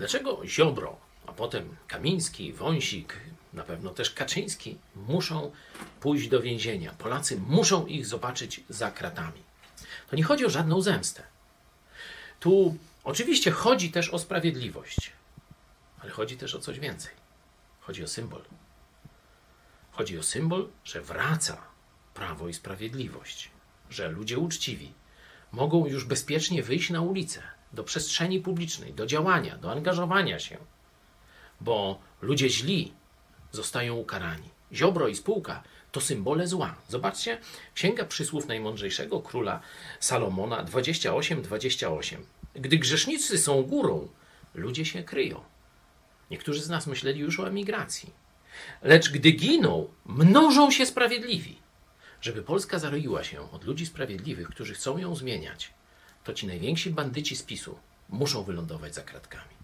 Dlaczego Ziobro, a potem Kamiński, Wąsik, na pewno też Kaczyński muszą pójść do więzienia? Polacy muszą ich zobaczyć za kratami. To nie chodzi o żadną zemstę. Tu oczywiście chodzi też o sprawiedliwość, ale chodzi też o coś więcej. Chodzi o symbol. Chodzi o symbol, że wraca prawo i sprawiedliwość, że ludzie uczciwi mogą już bezpiecznie wyjść na ulicę, do przestrzeni publicznej, do działania, do angażowania się, bo ludzie źli zostają ukarani. Ziobro i spółka to symbole zła. Zobaczcie, Księga Przysłów Najmądrzejszego Króla Salomona 28-28. Gdy grzesznicy są górą, ludzie się kryją. Niektórzy z nas myśleli już o emigracji. Lecz gdy giną, mnożą się sprawiedliwi. Żeby Polska zaroiła się od ludzi sprawiedliwych, którzy chcą ją zmieniać, to ci najwięksi bandyci z PiSu muszą wylądować za kratkami.